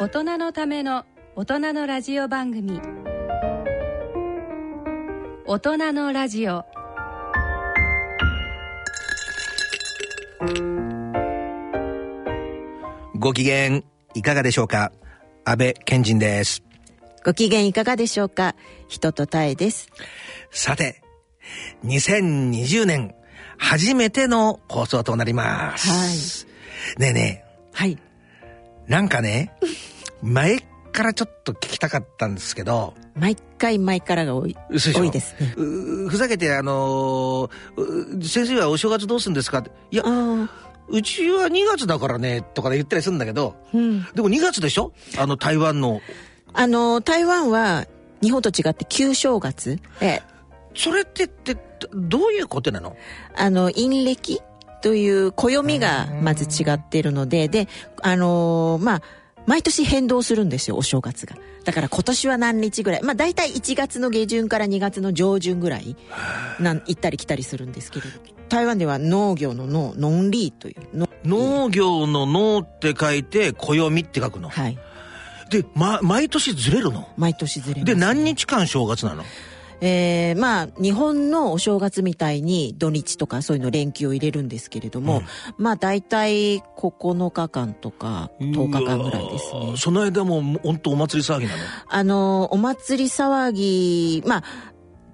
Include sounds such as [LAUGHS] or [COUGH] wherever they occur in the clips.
大人のための大人のラジオ番組大人のラジオご機嫌いかがでしょうか？安倍賢人です。ご機嫌いかがでしょうか？人とたえです。さて、2020年初めての放送となります。ねえねはい。え、なんかね、前からちょっと聞きたかったんですけど、毎回前からが多い。多いですね。うふざけて、あのーう先生はお正月どうするんですか？って。いや、あうちは2月だからね、とかで言ったりするんだけど、あ。うん。でも2月でしょ？あの台湾の。あの、台湾は日本と違って旧正月。え、それってって、どういうことなの？あの、陰暦という暦がまず違ってるので、で、あのーまあ、毎年変動するんですよ、お正月が。だから今年は何日ぐらい。まあ大体1月の下旬から2月の上旬ぐらい、なん行ったり来たりするんですけれど。台湾では農業の農、ノンリーという。の農業の農って書いて、暦って書くの。はい。で、ま、毎年ずれるの？毎年ずれますで、何日間正月なの？えーまあ、日本のお正月みたいに土日とかそういうの連休を入れるんですけれども、まあ大体9日間とか10日間ぐらいですね。その間も、本当お祭り騒ぎなの？あの、お祭り騒ぎ、まあ、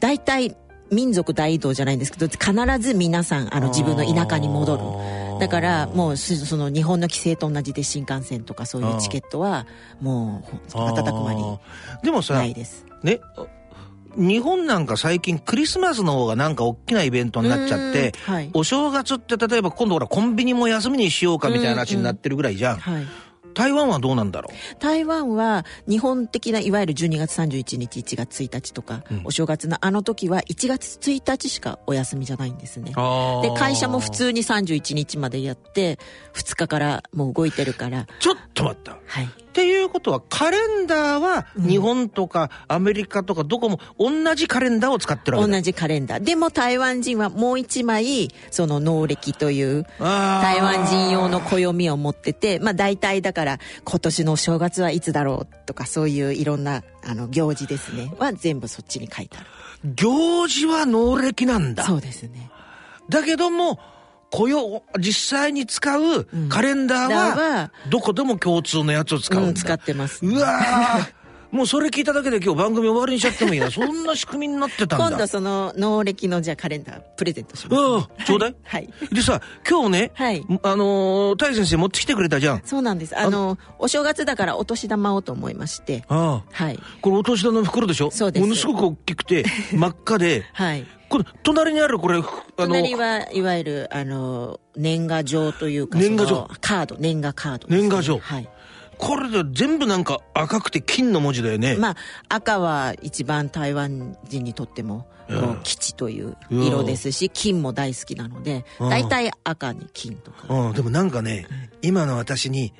大体民族大移動じゃないんですけど、必ず皆さん、あの、自分の田舎に戻る。だから、もうす、その日本の規制と同じで新幹線とかそういうチケットは、もう、瞬く間にでもさな、いです。ね、日本なんか最近クリスマスの方がなんか大きなイベントになっちゃって、うんはい。お正月って例えば今度ほらコンビニも休みにしようかみたいな話になってるぐらいじゃん。はい。台湾はどうなんだろ台湾は日本的ないわゆる12月31日1月1日とか、お正月のあの時は1月1日しかお休みじゃないんですね。うで会社も普通に31日までやって2日からもう動いてるから。ちょっと待った。はいっていうことはカレンダーは日本とかアメリカとかどこも同じカレンダーを使ってるわけだ。同じカレンダー。でも台湾人はもう一枚その農暦という台湾人用の暦を持っててまあ大体だから今年のお正月はいつだろうとかそういういろんなあの行事ですね。は全部そっちに書いてある。行事は農暦なんだ。そうですね。だけども、雇用、実際に使うカレンダーは、どこでも共通のやつを使うんだ。うん、使ってます。うわーもうそれ聞いただけで今日番組終わりにしちゃってもいいな。[LAUGHS] そんな仕組みになってたんだ。今度その農暦のじゃあカレンダープレゼントします、うん、ちょうだい？[LAUGHS] はい。でさ、今日ね、はいあのー、大先生持ってきてくれたじゃん。そうなんです。あの、お正月だからお年玉をと思いまして。ああ。はい。これお年玉の袋でしょ？そうですものすごく大きくて、[LAUGHS] 真っ赤で、はい。これ、隣にあるこれ、あの、隣はいわゆる、あの、年賀状というか、年賀状カード、年賀カードね、年賀状はい。これで全部なんか赤くて金の文字だよね。まあ、赤は一番台湾人にとっても、基地という色ですし、金も大好きなので、うん大体赤に金とか。うん、でもなんかね、今の私に、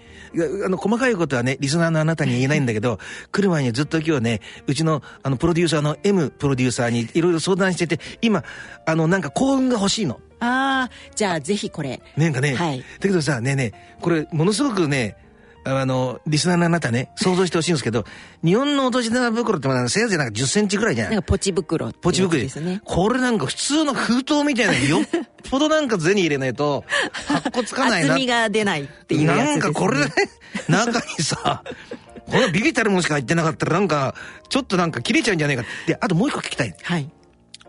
あの、細かいことはね、リスナーのあなたに言えないんだけど、来る前にずっと今日ね、うちの、あの、プロデューサーの M プロデューサーにいろいろ相談してて、今、あの、なんか幸運が欲しいの。ああ、じゃあぜひこれ。なんかね、はいだけどさ、ねえねえ、これ、ものすごくね、あの、リスナーのあなたね、想像してほしいんですけど、日本のお年玉袋ってまだせいぜいなんか10センチぐらいじゃん。なんかポチ袋っていうポチ袋ですね。これなんか普通の封筒みたいなのよっぽどなんか銭入れないと、発行つかないな厚みが出ないっていうね。なんかこれね、中にさ、このビビたるものしか入ってなかったらなんか、ちょっとなんか切れちゃうんじゃないか。で、あともう一個聞きたい。はい。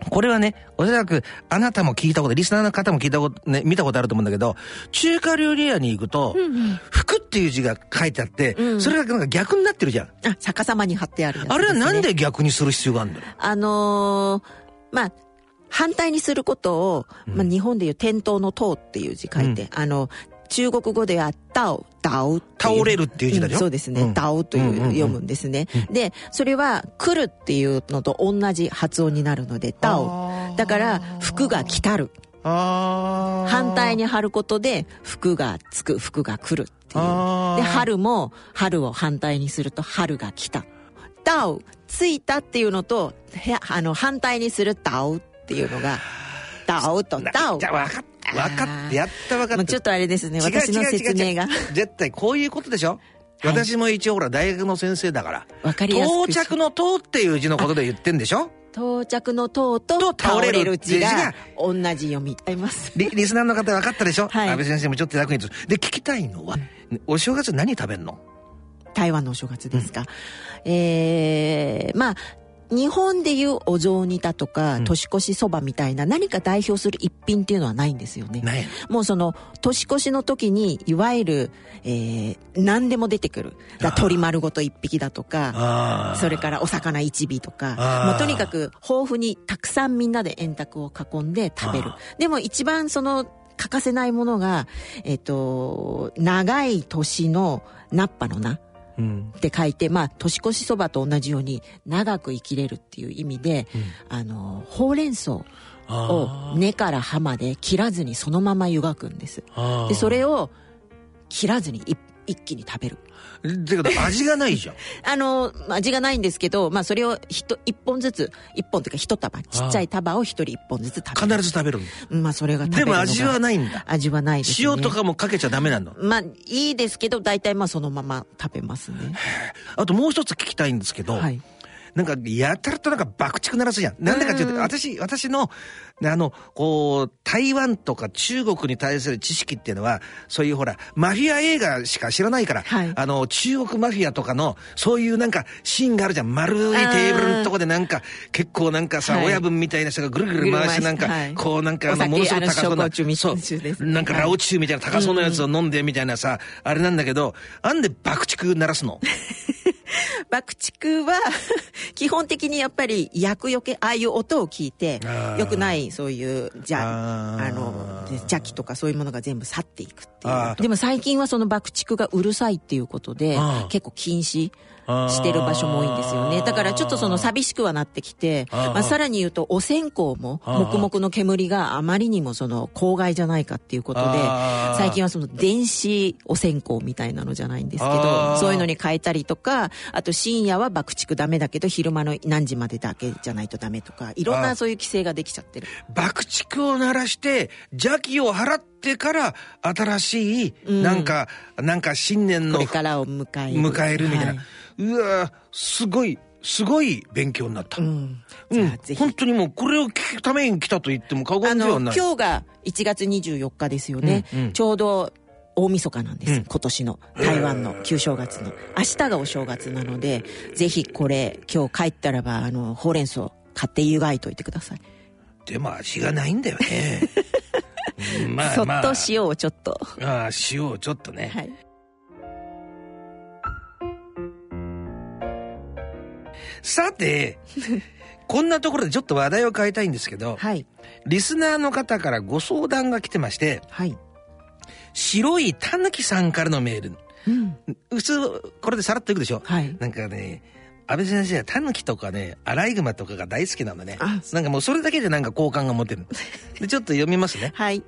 これはね、おそらくあなたも聞いたこと、リスナーの方も聞いたこと、ね、見たことあると思うんだけど、中華料理屋に行くと、服っていう字が書いてあって、それがなんか逆になってるじゃん。あ、逆さまに貼ってあるね。あれはなんで逆にする必要があるんだよ。あのーまあ、反対にすることを、まあ、日本でいう転倒の倒っていう字書いて、あの、中国語では倒、倒っていう倒れるっていう字だよんそうですね。うん倒という、うんうんうん読むんですね。で、それは来るっていうのと同じ発音になるので、倒。だから、服が来たる。あ反対に貼ることで、服がつく、服が来るっていう。で、春も、春を反対にすると、春が来た。ダウ、ついたっていうのと、へあの、反対にするダウっていうのが、ダウとダウ。じゃあ分かった。分かって、やった分かった。ちょっとあれですね、私の説明が。絶対こういうことでしょ？私も一応ほら大学の先生だから。わか到着の到っていう字のことで言ってんでしょ？到着の到とと倒倒れる字字が。が同じ読みリリスナーの方分かったでしょ、はい。安倍先生もちょっと役に。で、聞きたいのは、お正月何食べんの？台湾のお正月ですか、えー、まあ日本でいうお雑煮だとか、うん。年越しそばみたいな何か代表する一品っていうのはないんですよね。ない。もうその年越しの時にいわゆる、えー、何でも出てくる。だあー。鶏丸ごと一匹だとかあそれからお魚一尾とかあー。もうとにかく豊富にたくさんみんなで円卓を囲んで食べる。あでも一番その欠かせないものがえっ、と長い年の菜っぱの菜。うん。って書いて、まあ、年越しそばと同じように長く生きれるっていう意味で、あのほうれん草を根から葉まで切らずにそのまま湯がくんです。でそれを切らずに一一気に食べる。だけど味がないじゃん。[LAUGHS] あの味がないんですけど、まあ、それを一本ずつ一本というか一束。ちっちゃい束を一人一本ずつ食べ必るず食べるまあそれがでも味はないんだ。味はないですね。塩とかもかけちゃダメなの？まあいいですけど大体まあそのまま食べますね。あともう一つ聞きたいんですけど、はいなんか、やたらとなんか爆竹鳴らすじゃん。なんでかっていうと、うん私、私の、あの、こう、台湾とか中国に対する知識っていうのは、そういうほら、マフィア映画しか知らないから、はい。あの、中国マフィアとかの、そういうなんか、シーンがあるじゃん。丸いテーブルのとこでなんか、結構なんかさ、はい親分みたいな人がぐるぐる回して、なんか、はい。こうなんか、あの、ものすごく高そうなそう。なんかラオチュウみたいな高そうなやつを飲んでみたいなさ、あれなんだけど、なんで爆竹鳴らすの [LAUGHS] [LAUGHS] 爆竹は [LAUGHS] 基本的にやっぱり厄除けああいう音を聞いてよくないそういうじゃあの邪気とかそういうものが全部去っていくっていう。でも最近はその爆竹がうるさいっていうことで結構禁止してる場所も多いんですよね。だからちょっとその寂しくはなってきてまあ、さらに言うとお線香も黙々の煙があまりにもその公害じゃないかっていうことで最近はその電子お線香みたいなのじゃないんですけどそういうのに変えたりとかあと深夜は爆竹ダメだけど昼間の何時までだけじゃないとダメとかいろんなそういう規制ができちゃってる。爆竹を鳴らして邪気を払ってから新しい、うん。なんかなんか新年のこれからを迎える。迎えるみたいな、はうわすごいすごい勉強になった、ううん。ん、じゃあぜひ、本当にもうこれを聞くために来たと言っても過言ではない。今日が1月24日ですよね、うんうん。ちょうど大晦日なんです、うん。今年の台湾の旧正月の。明日がお正月なのでぜひこれ今日帰ったらばあのほうれん草買って湯がいといてください、でも味がないんだよね。う [LAUGHS] んまあそっまあと塩をちょっと、ああ塩をちょっとね、はい、さて [LAUGHS] こんなところでちょっと話題を変えたいんですけど、はい。リスナーの方からご相談が来てましてはい、白いたぬきさんからのメール。うん、普通これでさらっといくでしょ？はい。なんかね安倍先生はタヌキとかねアライグマとかが大好きなのね。あなんかもうそれだけでなんか好感が持てるで [LAUGHS] ちょっと読みますね。はい。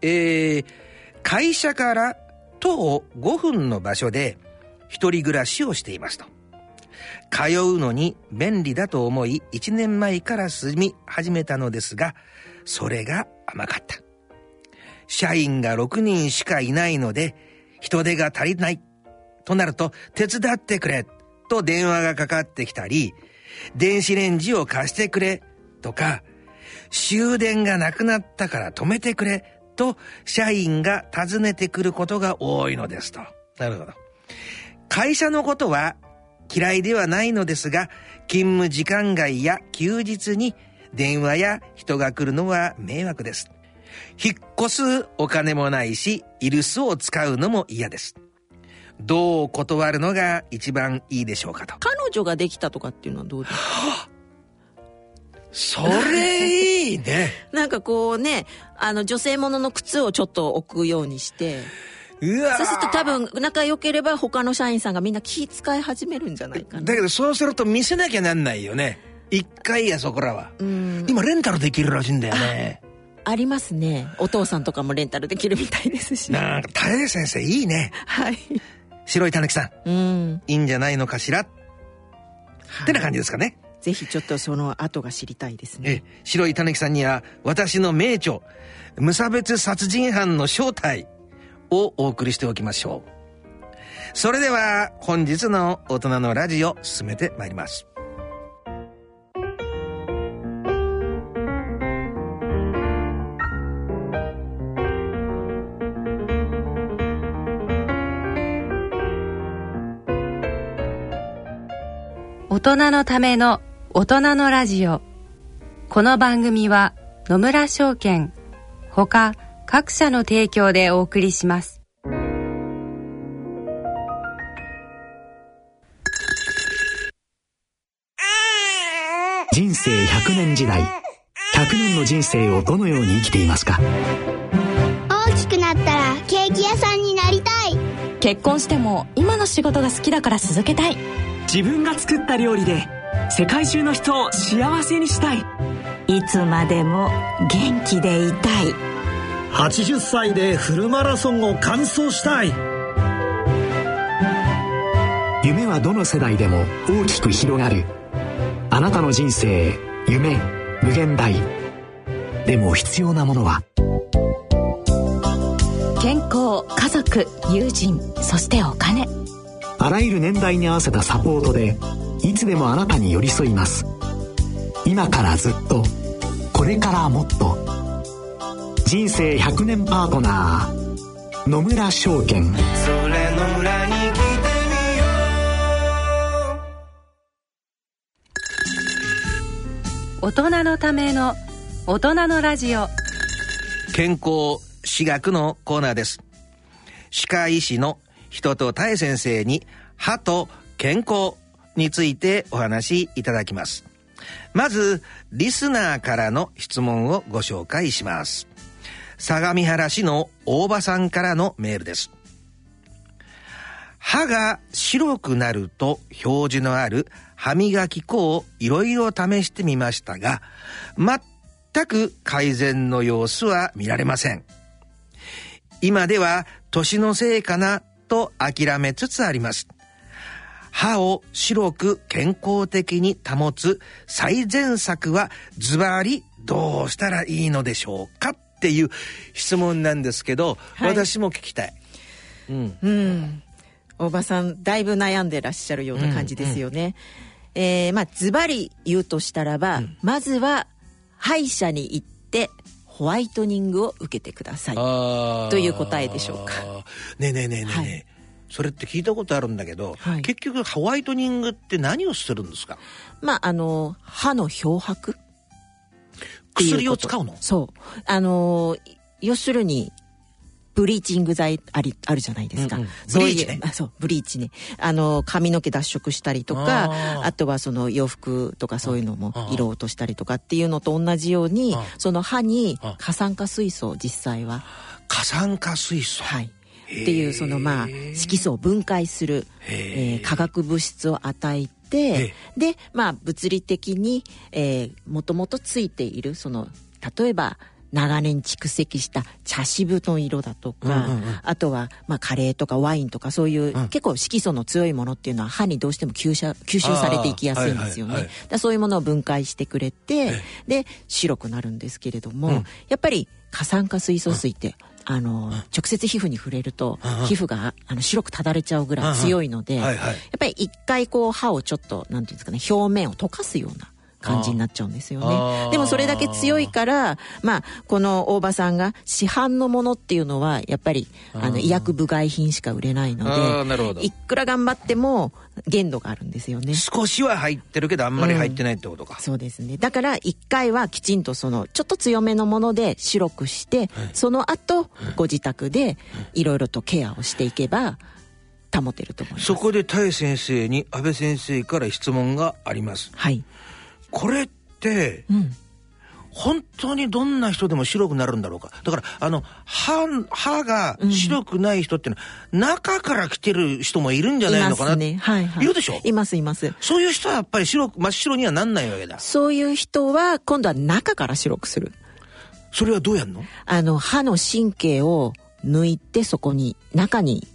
えー、会社から徒歩5分の場所で一人暮らしをしていますと。通うのに便利だと思い1年前から住み始めたのですがそれが甘かった。社員が6人しかいないので人手が足りない。となると手伝ってくれと電話がかかってきたり電子レンジを貸してくれとか終電がなくなったから止めてくれと社員が尋ねてくることが多いのですと。なるほど。会社のことは嫌いではないのですが、勤務時間外や休日に電話や人が来るのは迷惑です。引っ越すお金もないし、イルスを使うのも嫌です。どう断るのが一番いいでしょうかと。彼女ができたとかっていうのはどうですか？[LAUGHS] それいいね。[LAUGHS] なんかこうねあの女性ものの靴をちょっと置くようにしてうわーそうすると多分仲良ければ他の社員さんがみんな気遣い始めるんじゃないかなだけどそうすると見せなきゃなんないよね。一回やそこらは。うん今レンタルできるらしいんだよね。ありますねお父さんとかもレンタルできるみたいですしなんか、タレ先生いいね。はい白いたぬきさん、うんいいんじゃないのかしら？ってな感じですかね。ぜひちょっとその後が知りたいですねえ、白いたぬきさんには、私の名著、無差別殺人犯の正体をお送りしておきましょう。それでは本日の大人のラジオ進めてまいります。大人のための大人のラジオ。この番組は野村証券ほか各社の提供でお送りします。人生100年時代100年の人生をどのように生きていますか？大きくなったらケーキ屋さんになりたい。結婚しても今の仕事が好きだから続けたい自分が作った料理で世界中の人を幸せにしたい。いつまでも元気でいたい。80歳でフルマラソンを完走したい。夢はどの世代でも大きく広がる。あなたの人生夢無限大。でも必要なものは。健康家族友人そしてお金あらゆる年代に合わせたサポートでいつでもあなたに寄り添います。今からずっとこれからもっと。人生100年パートナー野村証券それの裏に来てみよ大人のための大人のラジオ。う健康私学のコーナーです。歯科医師の人とたえ先生に歯と健康についてお話しいただきます。まず、リスナーからの質問をご紹介します。相模原市の大場さんからのメールです。歯が白くなると表示のある歯磨き粉をいろいろ試してみましたが、全く改善の様子は見られません。今では年のせいかなと諦めつつあります。歯を白く健康的に保つ最善策はズバリどうしたらいいのでしょうかっていう質問なんですけど、はい私も聞きたい。うん。うん。おばさん、だいぶ悩んでらっしゃるような感じですよね。えーまあ、ズバリ言うとしたらば、まずは、歯医者に行って、ホワイトニングを受けてください。とという答えでしょうか。ねえねえねえねえはい。それって聞いたことあるんだけど、はい。結局ホワイトニングって何をするんですか？まあ、あの、歯の漂白薬を使うの？そう。あのー要するに、ブリーチング剤あり、あるじゃないですか。うんうんそういうブリーチねあそう、ブリーチね。あの、髪の毛脱色したりとか、あとはその洋服とかそういうのも色を落としたりとかっていうのと同じようにその歯にあ過酸化水素、実際は。過酸化水素？はい。っていう、そのまあ、色素を分解する、えー化学物質を与えて、で、まあ、物理的に、えー、もともとついている、その、例えば、長年蓄積した茶渋の色だとか、うんうんうん。あとは、まあ、カレーとかワインとかそういう、結構色素の強いものっていうのは歯にどうしても吸収吸収されていきやすいんですよね。はいはいはい。そういうものを分解してくれて、で、白くなるんですけれども、やっぱり過酸化水素水って、あの、直接皮膚に触れると、皮膚があの白くただれちゃうぐらい強いので、はいはい。やっぱり一回こう歯をちょっと、なんていうんですかね、表面を溶かすような感じになっちゃうんですよね。でもそれだけ強いから、まあ、この大場さんが市販のものっていうのは、やっぱり、あの、医薬部外品しか売れないので、いくら頑張っても限度があるんですよね。少しは入ってるけどあんまり入ってないってことか。そうですね。だから一回はきちんとそのちょっと強めのもので白くして、その後ご自宅でいろいろとケアをしていけば保てると思います。そこで田江先生に安倍先生から質問があります。はい。これって、うん。本当にどんな人でも白くなるんだろうか。だから、あの、歯、歯が白くない人っていうのは、中から来てる人もいるんじゃいないのかな。ますね。はいはい。いるでしょ？いますいます。そういう人はやっぱり白く、真っ白にはなんないわけだ。そういう人は今度は中から白くする。それはどうやんの？あの歯の神経を抜いてそこに中に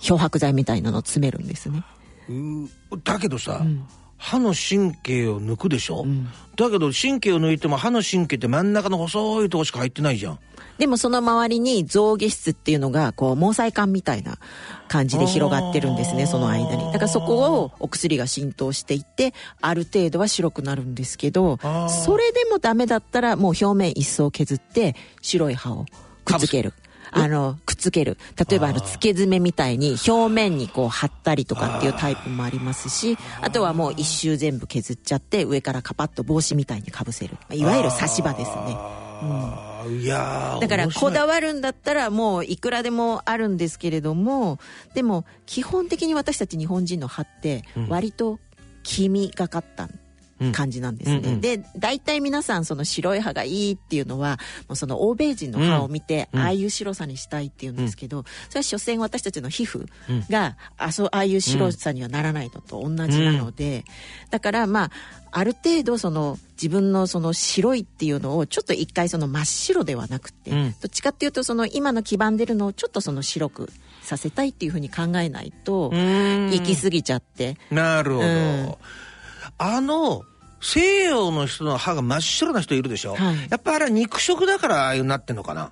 漂白剤みたいなのを詰めるんですね。だけどさ、歯の神経を抜くでしょ、だけど神経を抜いても歯の神経って真ん中の細いとこしか入ってないじゃん。でもその周りに象牙質っていうのがこう毛細管みたいな感じで広がってるんですねその間に。だからそこをお薬が浸透していってある程度は白くなるんですけどそれでもダメだったらもう表面一層削って白い歯をくっつけるあの、くっつける。例えば、あの、付け爪みたいに表面にこう貼ったりとかっていうタイプもありますし、あとはもう一周全部削っちゃって上からカパッと帽子みたいにかぶせる。いわゆる差し歯ですね。うん、いやだからこだわるんだったらもういくらでもあるんですけれどもでも基本的に私たち日本人の歯って割と黄みがかった感じなんですね。うんうん。うん、で、大体皆さんその白い歯がいいっていうのは、もうその欧米人の歯を見て、うん、ああいう白さにしたいっていうんですけど、うん、それは所詮私たちの皮膚が、あそう、ああいう白さにはならないのと同じなので、だからまあ、ある程度その自分のその白いっていうのをちょっと一回その真っ白ではなくて、どっちかっていうとその今の黄ばんでるのをちょっとその白くさせたいっていうふうに考えないと行き過ぎちゃって。なるほど、あの西洋の人の歯が真っ白な人いるでしょ、はい、やっぱあれは肉食だからああいうなってんのかな。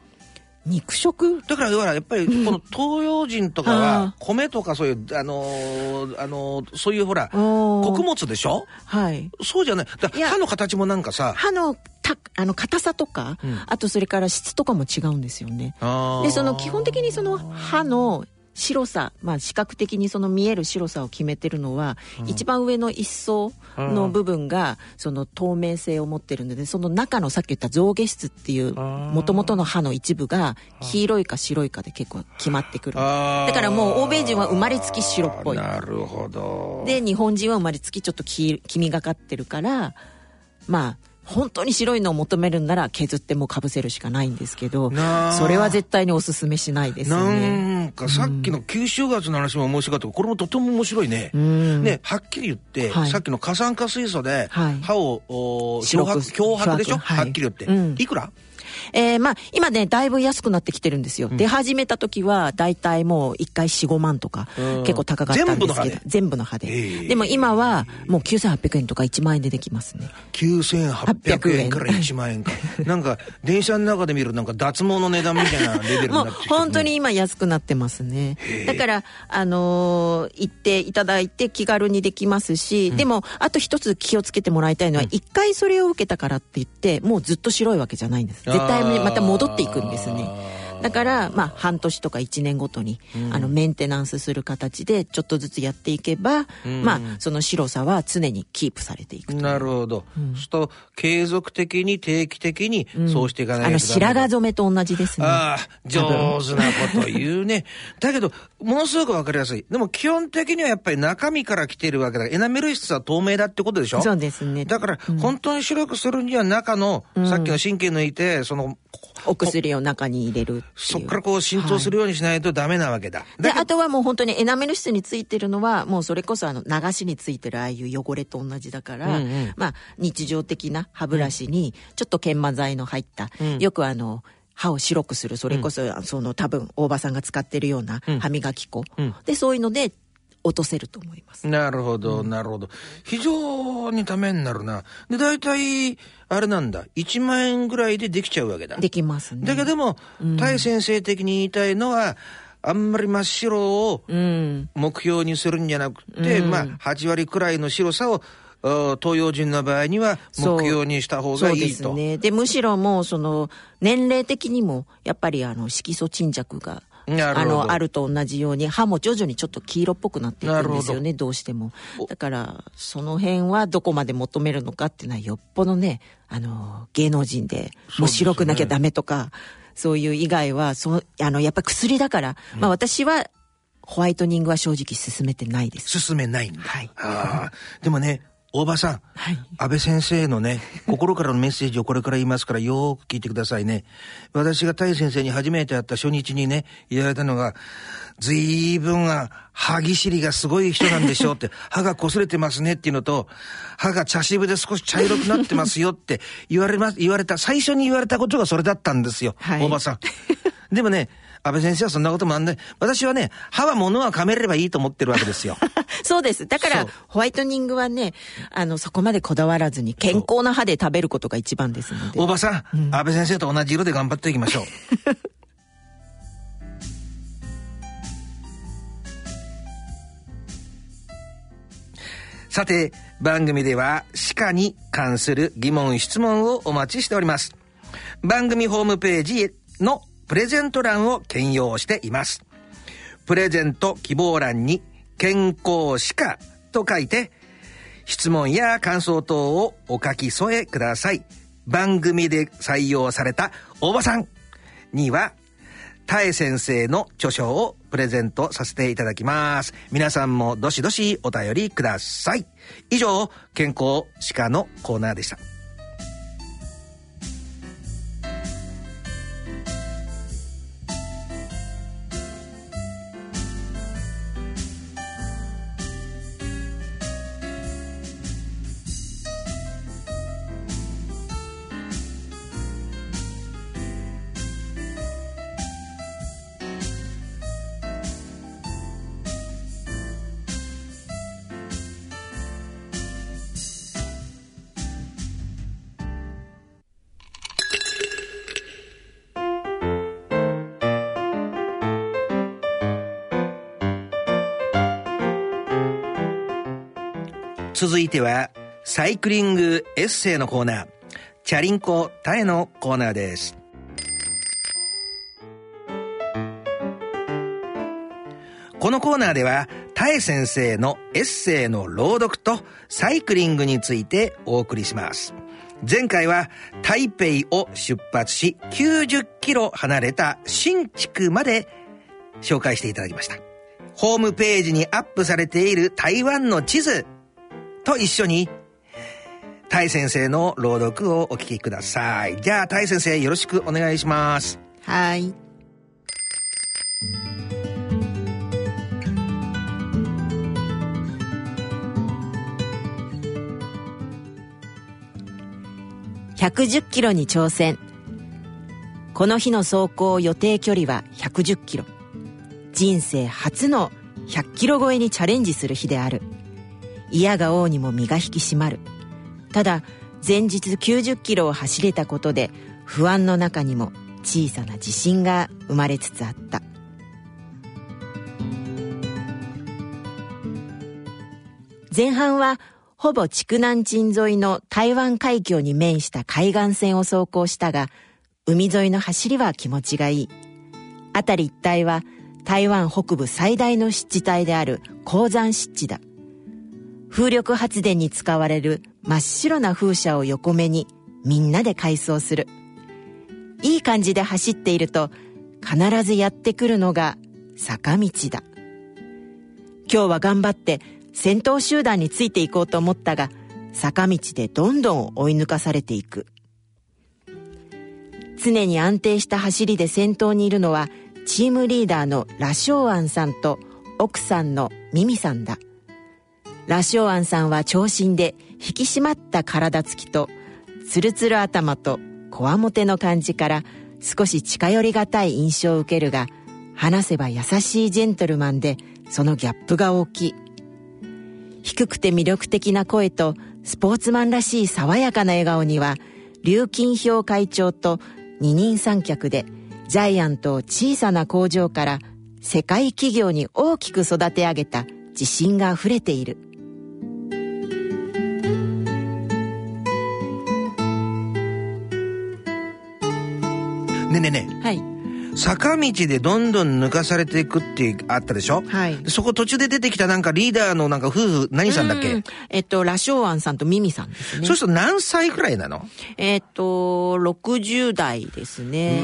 肉食？だから要はやっぱりこの東洋人とかは米とかそういうあのー、あのー、そういうほら穀物でしょ？はい。そうじゃない。歯の形もなんかさ。歯のたあの硬さとか、うん、あとそれから質とかも違うんですよね。でその基本的にその歯の白さ、まあ、視覚的にその見える白さを決めてるのは、うん、一番上の一層の部分がその透明性を持ってるのでその中のさっき言った象牙質っていうもともとの歯の一部が黄色いか白いかで結構決まってくる。だからもう欧米人は生まれつき白っぽい。なるほど。で日本人は生まれつきちょっと黄みがかってるからまあ本当に白いのを求めるんなら削ってもかぶせるしかないんですけどそれは絶対におすすめしないですね。なんかさっきの九州ガスの話も面白かったこれもとても面白いね、ねはっきり言って、はい、さっきの過酸化水素で歯を、はい、漂白漂白でしょ、はい、はっきり言って、うん、いくら？えー、まあ、今ね、だいぶ安くなってきてるんですよ。うん、出始めた時は、大体もう1回4、5万とか、結構高かったんですけど、全部の歯で？ででも今は、もう9800円とか1万円でできますね。9800円から1万円か。なんか、電車の中で見るなんか脱毛の値段みたいなレベルになってきて、[LAUGHS] ね、本当に今安くなってますね。だから、あのー、行っていただいて気軽にできますし、うん、でも、あと一つ気をつけてもらいたいのは、一、うん、回それを受けたからって言って、もうずっと白いわけじゃないんです。絶対また戻っていくんですね。だから、まあ、半年とか1年ごとに、うん、あの、メンテナンスする形で、ちょっとずつやっていけば、うん、まあ、その白さは常にキープされていくなるほど。うん、そうと、継続的に定期的に、そうしていかないと、あの、白髪染めと同じですね。ああ、上手なこと言うね。[LAUGHS] だけど、ものすごくわかりやすい。でも、基本的にはやっぱり中身から来てるわけだエナメル質は透明だってことでしょ？そうですね。だから、本当に白くするには中の、さっきの神経抜いて、その、お薬を中に入れるそこからこう浸透するようにしないとダメなわけだ。はい、で、あとはもう本当にエナメル質についてるのは、もうそれこそあの流しについてるああいう汚れと同じだから、うんうん、まあ日常的な歯ブラシにちょっと研磨剤の入った、うん、よくあの、歯を白くするそれこそ、うん、その多分大場さんが使ってるような歯磨き粉、うん、でそういうので落とせると思います。なるほど、なるほど。非常にためになるな。で、大体、あれなんだ、1万円ぐらいでできちゃうわけだ。できますね。だけども、対先生的に言いたいのは、あんまり真っ白を目標にするんじゃなくて、うん、まあ、8割くらいの白さを東洋人の場合には目標にした方がいいと。そうですね。で、むしろもうその、年齢的にも、やっぱりあの、色素沈着があのあると同じように歯も徐々にちょっと黄色っぽくなっていくんですよねどうしてもだからその辺はどこまで求めるのかっていうのはよっぽどねあの芸能人でもう白くなきゃダメとかそう,、いう以外はそあのやっぱ薬だから、うん、まあ私はホワイトニングは正直進めてないです。進めないんだ。はい。ああ。でもね、大場さん、はい、安倍先生のね、[LAUGHS] 心からのメッセージをこれから言いますから、よーく聞いてくださいね。私が大先生に初めて会った初日にね、言われたのが、ずいぶんが、歯ぎしりがすごい人なんでしょうって、歯が擦れてますねっていうのと、歯が茶渋で少し茶色くなってますよって言われます、言われた、最初に言われたことがそれだったんですよ、はい、大場さん。[LAUGHS] でもね、安倍先生はそんなこともあんね、私はね、歯は物は噛めればいいと思ってるわけですよ。[LAUGHS] そうです。だから、ホワイトニングはね、あの、そこまでこだわらずに、健康な歯で食べることが一番ですので。おばさん、うん、安倍先生と同じ色で頑張っていきましょう。[LAUGHS] さて、番組では歯科に関する疑問、質問をお待ちしております。番組ホームページのプレゼント欄を兼用しています。プレゼント希望欄に健康歯科と書いて、質問や感想等をお書き添えください。番組で採用されたおばさんにはタエ先生の著書をプレゼントさせていただきます。皆さんもどしどしお便りください。以上、健康歯科のコーナーでした。続いては、サイクリングエッセイのコーナー、チャリンコタエのコーナーです。このコーナーでは、タエ先生のエッセイの朗読とサイクリングについてお送りします。前回は台北を出発し90キロ離れた新築まで紹介していただきました。ホームページにアップされている台湾の地図と一緒に、タイ先生の朗読をお聞きください。じゃあ、タイ先生よろしくお願いします。はい。110キロに挑戦。この日の走行予定距離は110キロ。人生初の100キロ超えにチャレンジする日である。嫌が王にも身が引き締まる。ただ前日90キロを走れたことで不安の中にも小さな自信が生まれつつあった。前半はほぼ筑南鎮沿いの台湾海峡に面した海岸線を走行したが海沿いの走りは気持ちがいい。辺り一帯は台湾北部最大の湿地帯である鉱山湿地だ。風力発電に使われる真っ白な風車を横目にみんなで改装する。いい感じで走っていると必ずやってくるのが坂道だ。今日は頑張って先頭集団についていこうと思ったが坂道でどんどん追い抜かされていく。常に安定した走りで先頭にいるのはチームリーダーのラショウアンさんと奥さんのミミさんだ。ラショーアンさんは長身で引き締まった体つきとツルツル頭とこわもての感じから少し近寄りがたい印象を受けるが話せば優しいジェントルマンでそのギャップが大きい。低くて魅力的な声とスポーツマンらしい爽やかな笑顔には劉金氷会長と二人三脚でジャイアントを小さな工場から世界企業に大きく育て上げた自信があふれている。ねねねはい坂道でどんどん抜かされていくってあったでしょ？はい。そこ途中で出てきたなんかリーダーのなんか夫婦、何さんだっけ？えっと、ラショーアンさんとミミさんですね。そうすると何歳くらいなの？えっと、60代ですね。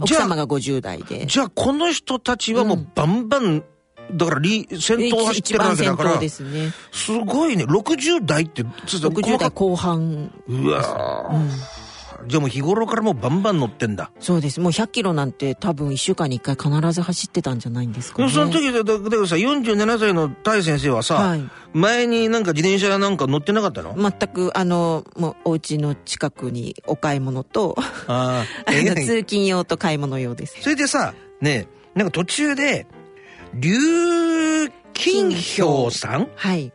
奥様が50代で。じゃあこの人たちはもうバンバン、だからリ、先頭走ってるわけだから。ですね。すごいね。60代って、60代後半。うわ、うんじゃあもう日頃からもうバンバン乗ってんだ。そうです。もう100キロなんて多分1週間に1回必ず走ってたんじゃないんですかね。その時だ、だからさ、47歳の大先生はさ、はい、前になんか自転車なんか乗ってなかったの全く、あの、もうお家の近くにお買い物と、ああ通勤用と買い物用です。それでさ、ね、なんか途中で、琉金氷さんはい。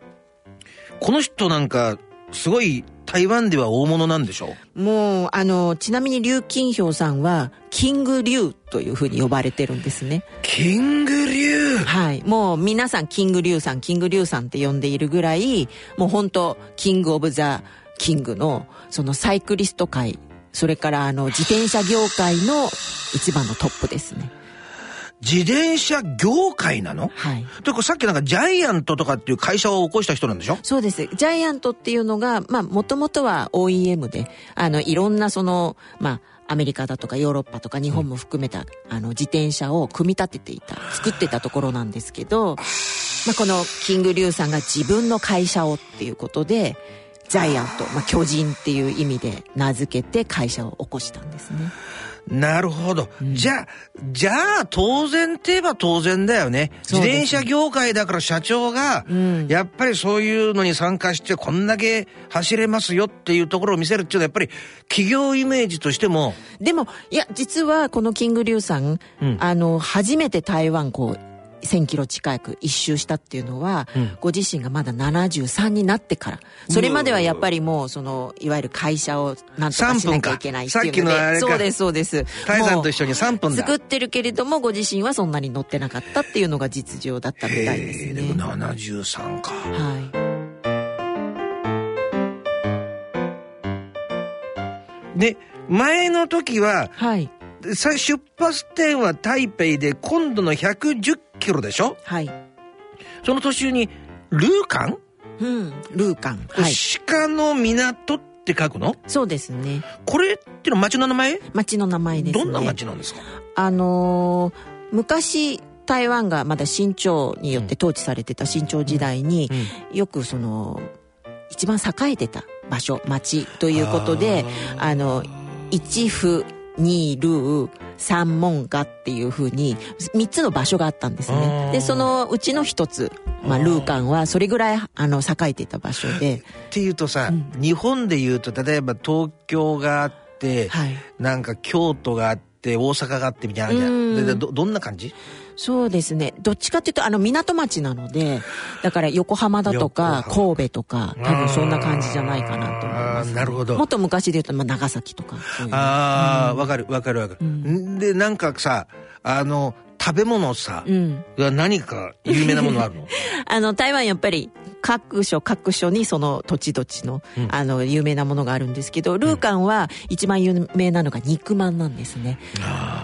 この人なんか、すごい台湾では大物なんでしょもう、あの、ちなみに劉金氷さんは、キング劉というふうに呼ばれてるんですね。キング流はい。もう皆さんキング劉さん、キング劉さんって呼んでいるぐらい、もう本当キングオブザキングの、そのサイクリスト界、それからあの、自転車業界の一番のトップですね。自転車業界なの？はい。で、これさっきなんかジャイアントとかっていう会社を起こした人なんでしょ？そうです。ジャイアントっていうのが、まあ、もともとは OEM で、あの、いろんなその、まあ、アメリカだとかヨーロッパとか日本も含めた、あの、自転車を組み立てていた、作ってたところなんですけど、まあ、このキング・リュウさんが自分の会社をっていうことで、ジャイアント、まあ、巨人っていう意味で名付けて会社を起こしたんですね。なるほど。じゃあ、じゃあ、当然って言えば当然だよね。自転車業界だから社長が、んやっぱりそういうのに参加してこんだけ走れますよっていうところを見せるっていうのはやっぱり企業イメージとしても、でも、いや、実はこのキング・リュウさん、うんあの、初めて台湾こう、1000キロ近く一周したっていうのは、うんご自身がまだ73になってから。それまではやっぱりもう、その、いわゆる会社をなんとかしなきゃいけないっていうの3分かさっきのあれで。かそうです、そうです。タイさんと一緒に3分だ。作ってるけれども、ご自身はそんなに乗ってなかったっていうのが実情だったみたいですへえでもね。73か。はい。で、前の時は、はい。さ出発点は台北で今度の110キロでしょはい。その途中に、ルーカン、うん。ルーカン。はい。鹿の港って書くの？そうですね。これっての町の名前、町の名前ですね。どんな町なんですか？あのー昔台湾がまだ清朝によって統治されてた清朝時代に、よくその一番栄えてた場所町ということであの一府二ル三門下っていうふうに3つの場所があったんですね。でそのうちの一つ、まあ、ルーカンはそれぐらいあの栄えてた場所で。っていうとさ、日本でいうと例えば東京があって、はい。なんか京都があって大阪があってみたいなのあるじゃんどんな感じ？そうですね。どっちかっていうと、あの、港町なので、だから横浜だとか、横神戸とか、多分そんな感じじゃないかなと思います、なるほど。もっと昔で言うと、まあ、長崎とか。ああわ、かるわかるわかる、ん。でなんかさあの食べ物さ、うん。が何か有名なものあるの？[LAUGHS] あの、台湾やっぱり、各所各所にその土地土地の、あの、有名なものがあるんですけど、ルーカンは一番有名なのが肉まんなんですね。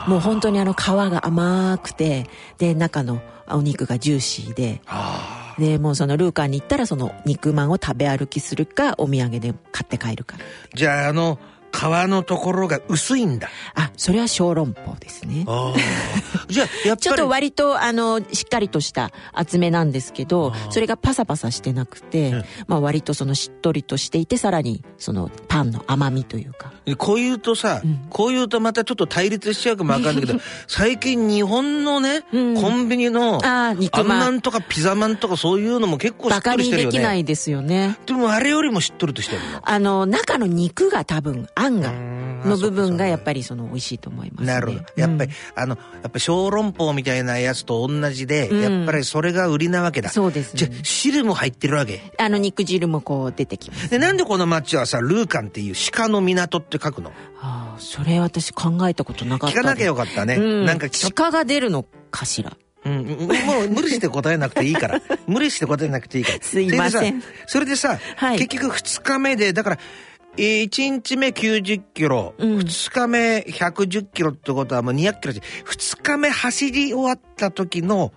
もう本当にあの皮が甘くて、で、中のお肉がジューシーで、あで、もうそのルーカンに行ったらその肉まんを食べ歩きするか、お土産で買って帰るか。ーじゃああの皮のところが薄いんだあ、それは小籠包ですね。ああじゃあやっぱり [LAUGHS] ちょっと割と、あの、しっかりとした厚めなんですけど、それがパサパサしてなくて、まあ割とそのしっとりとしていて、さらにそのパンの甘みというか。こう言うとさ、こう言うとまたちょっと対立しちゃうかもわかんないけど、[LAUGHS] 最近日本のね、うんコンビニの、あー肉まんあんまんとかピザまんとかそういうのも結構しっバカにとりしてるよね。できないですよね。でもあれよりもしっとりとしてるの。あの、中の肉が多分、あんが、んの部分がやっぱりその美味しいと思いますね。なるほど。やっぱり、あの、やっぱ小籠包みたいなやつと同じで、うんやっぱりそれが売りなわけだ。そうですねじゃあ、汁も入ってるわけ。あの肉汁もこう出てきます。で、なんでこの町はさ、ルーカンっていう鹿の港って書くの？ああ、それ私考えたことなかった。聞かなきゃよかったね。うん、なんか鹿が出るのかしら？うん、うんもう無理して答えなくていいから。[LAUGHS] 無理して答えなくていいから。すいませんそれでさ、それでさはい結局2日目で、だから、えー1日目90キロ、うん。2日目110キロってことはもう200キロで、2日目走り終わった時の、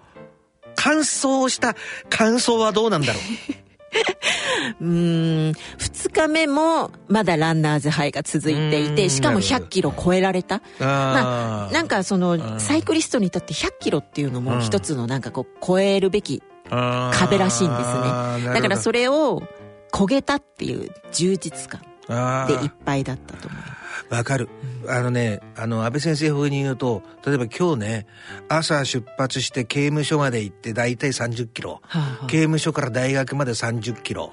完走した感想はどうなんだろう？[LAUGHS] うーん、二日目もまだランナーズハイが続いていて、しかもなるほど。100キロ超えられた。まあ、なんかその、サイクリストにとって100キロっていうのも一つのなんかこう、超えるべき壁らしいんですね。だからそれを焦げたっていう充実感でいっぱいだったと思います。わかる。あのね、あの、安倍先生風に言うと、例えば今日ね、朝出発して刑務所まで行って大体30キロ。はあはあ刑務所から大学まで30キロ。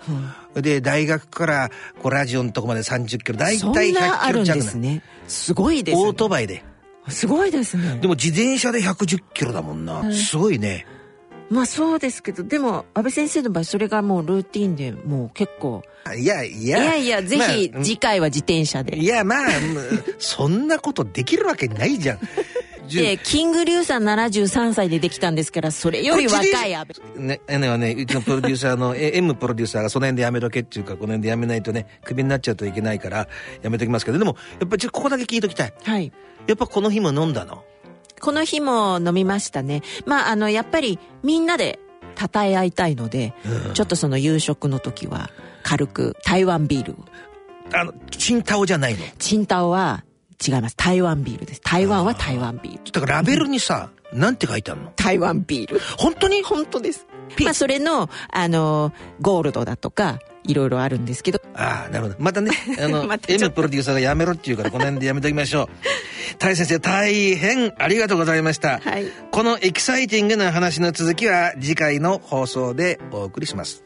で、大学からこうラジオのとこまで30キロ。大体100なあるんキロ弱なですね。すごいですね。オートバイで。すごいですね。でも自転車で110キロだもんな。すごいね。まあそうですけどでも安倍先生の場合それがもうルーティンでもう結構いやいや。いやいやぜひまあ次回は自転車で、いや、まあ、むそんなことできるわけないじゃん。[LAUGHS] でキングリュウさん73歳でできたんですからそれより若い安倍。ね、ねはね、うちのプロデューサーの、[LAUGHS] え M プロデューサーがその辺でやめとけっていうか、この辺でやめないとね、クビになっちゃうといけないから、やめときますけど、でも、やっぱりちょっとここだけ聞いときたい。はい。やっぱこの日も飲んだの？この日も飲みましたね。まああのやっぱりみんなで称え合いたいので、ちょっとその夕食の時は軽く台湾ビールを。あの、チンタオじゃないの？チンタオは違います。台湾ビールです。台湾は台湾ビール。だからラベルにさ、なんて書いてあるの？台湾ビール。本当に？本当です。ピまあそれのあのゴールドだとかいろいろあるんですけど。ああ、なるほど。またね、あの、[LAUGHS] M プロデューサーがやめろって言うから、この辺でやめときましょう。大先生、大変ありがとうございました。はい。このエキサイティングな話の続きは次回の放送でお送りします。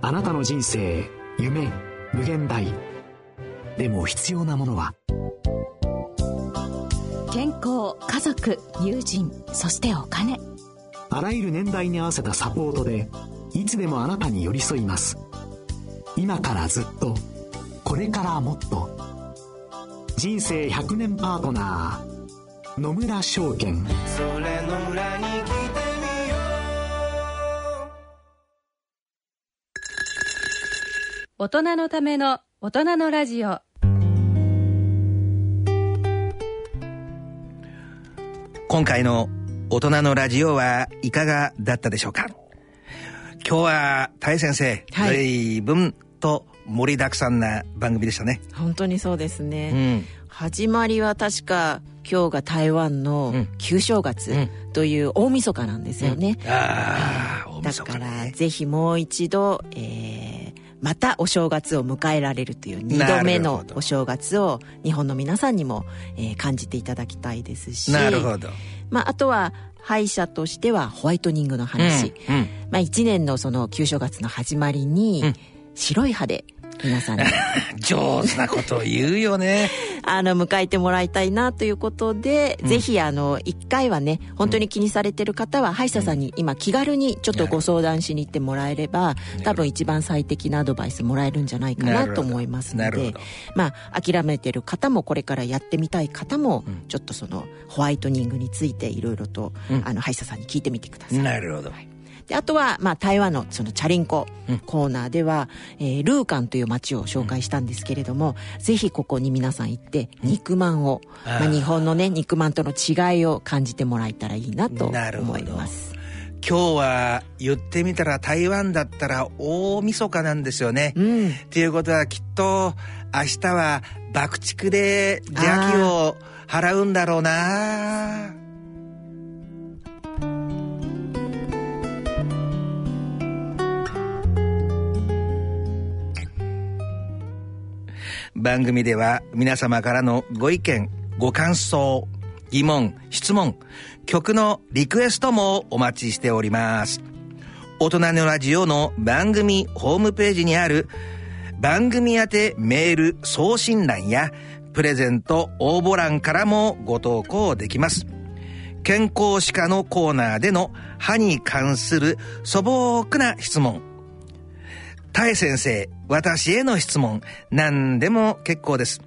あなたの人生夢無限大。でも必要なものは？健康家族友人そしてお金。あらゆる年代に合わせたサポートでいつでもあなたに寄り添います。今からずっとこれからもっと。人生100年パートナー野村証券大人のための大人のラジオ。今回の大人のラジオはいかがだったでしょうか？今日は大先生、はい。随分と盛りだくさんな番組でしたね。本当にそうですね、うん。始まりは確か今日が台湾のうん。旧正月うん。という大晦日なんですよね、ああ、大だ晦日からね。ぜひもう一度、えーまたお正月を迎えられるという2度目のお正月を日本の皆さんにも、えー感じていただきたいですしなるほど。まあ、あとは歯医者としてはホワイトニングの話、うんうん。まあ、1年のその旧正月の始まりに、うん。白い歯で皆さんに。[LAUGHS] 上手なことを言うよね。[LAUGHS] あの迎えてもらいたいなということで、ぜひあの1回はね本当に気にされてる方は歯医者さんに今気軽にちょっとご相談しに行ってもらえれば多分一番最適なアドバイスもらえるんじゃないかなと思いますのでまあ諦めてる方もこれからやってみたい方もちょっとそのホワイトニングについていろいろと、あの歯医者さんに聞いてみてください。なるほど。であとは、まあ、台湾のそのチャリンココーナーでは、えールーカンという街を紹介したんですけれども、ぜひここに皆さん行って肉まんを、まあ、日本のね肉まんとの違いを感じてもらえたらいいなと思います。今日は言ってみたら台湾だったら大晦日なんですよね。うん、っていうことはきっと明日は爆竹で邪気を払うんだろうな番組では皆様からのご意見ご感想疑問質問曲のリクエストもお待ちしております大人のラジオの番組ホームページにある番組宛てメール送信欄やプレゼント応募欄からもご投稿できます。健康歯科のコーナーでの歯に関する素朴な質問。タエ先生、私への質問、何でも結構です。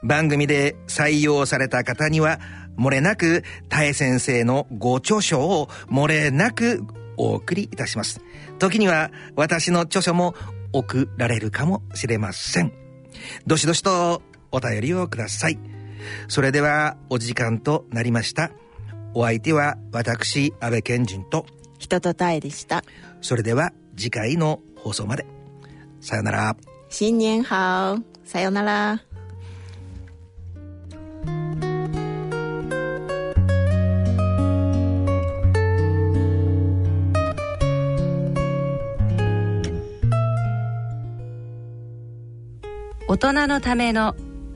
番組で採用された方には、漏れなく、タエ先生のご著書を漏れなくお送りいたします。時には、私の著書も送られるかもしれません。どしどしとお便りをください。それではお時間となりました。お相手は私、安倍賢人と、人とたえでした。それでは次回の放送まで。さよなら。新年好。さよなら。大人のための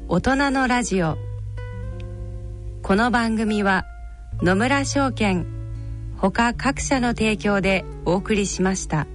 大人のラジオこの番組は野村証券ほか各社の提供でお送りしました。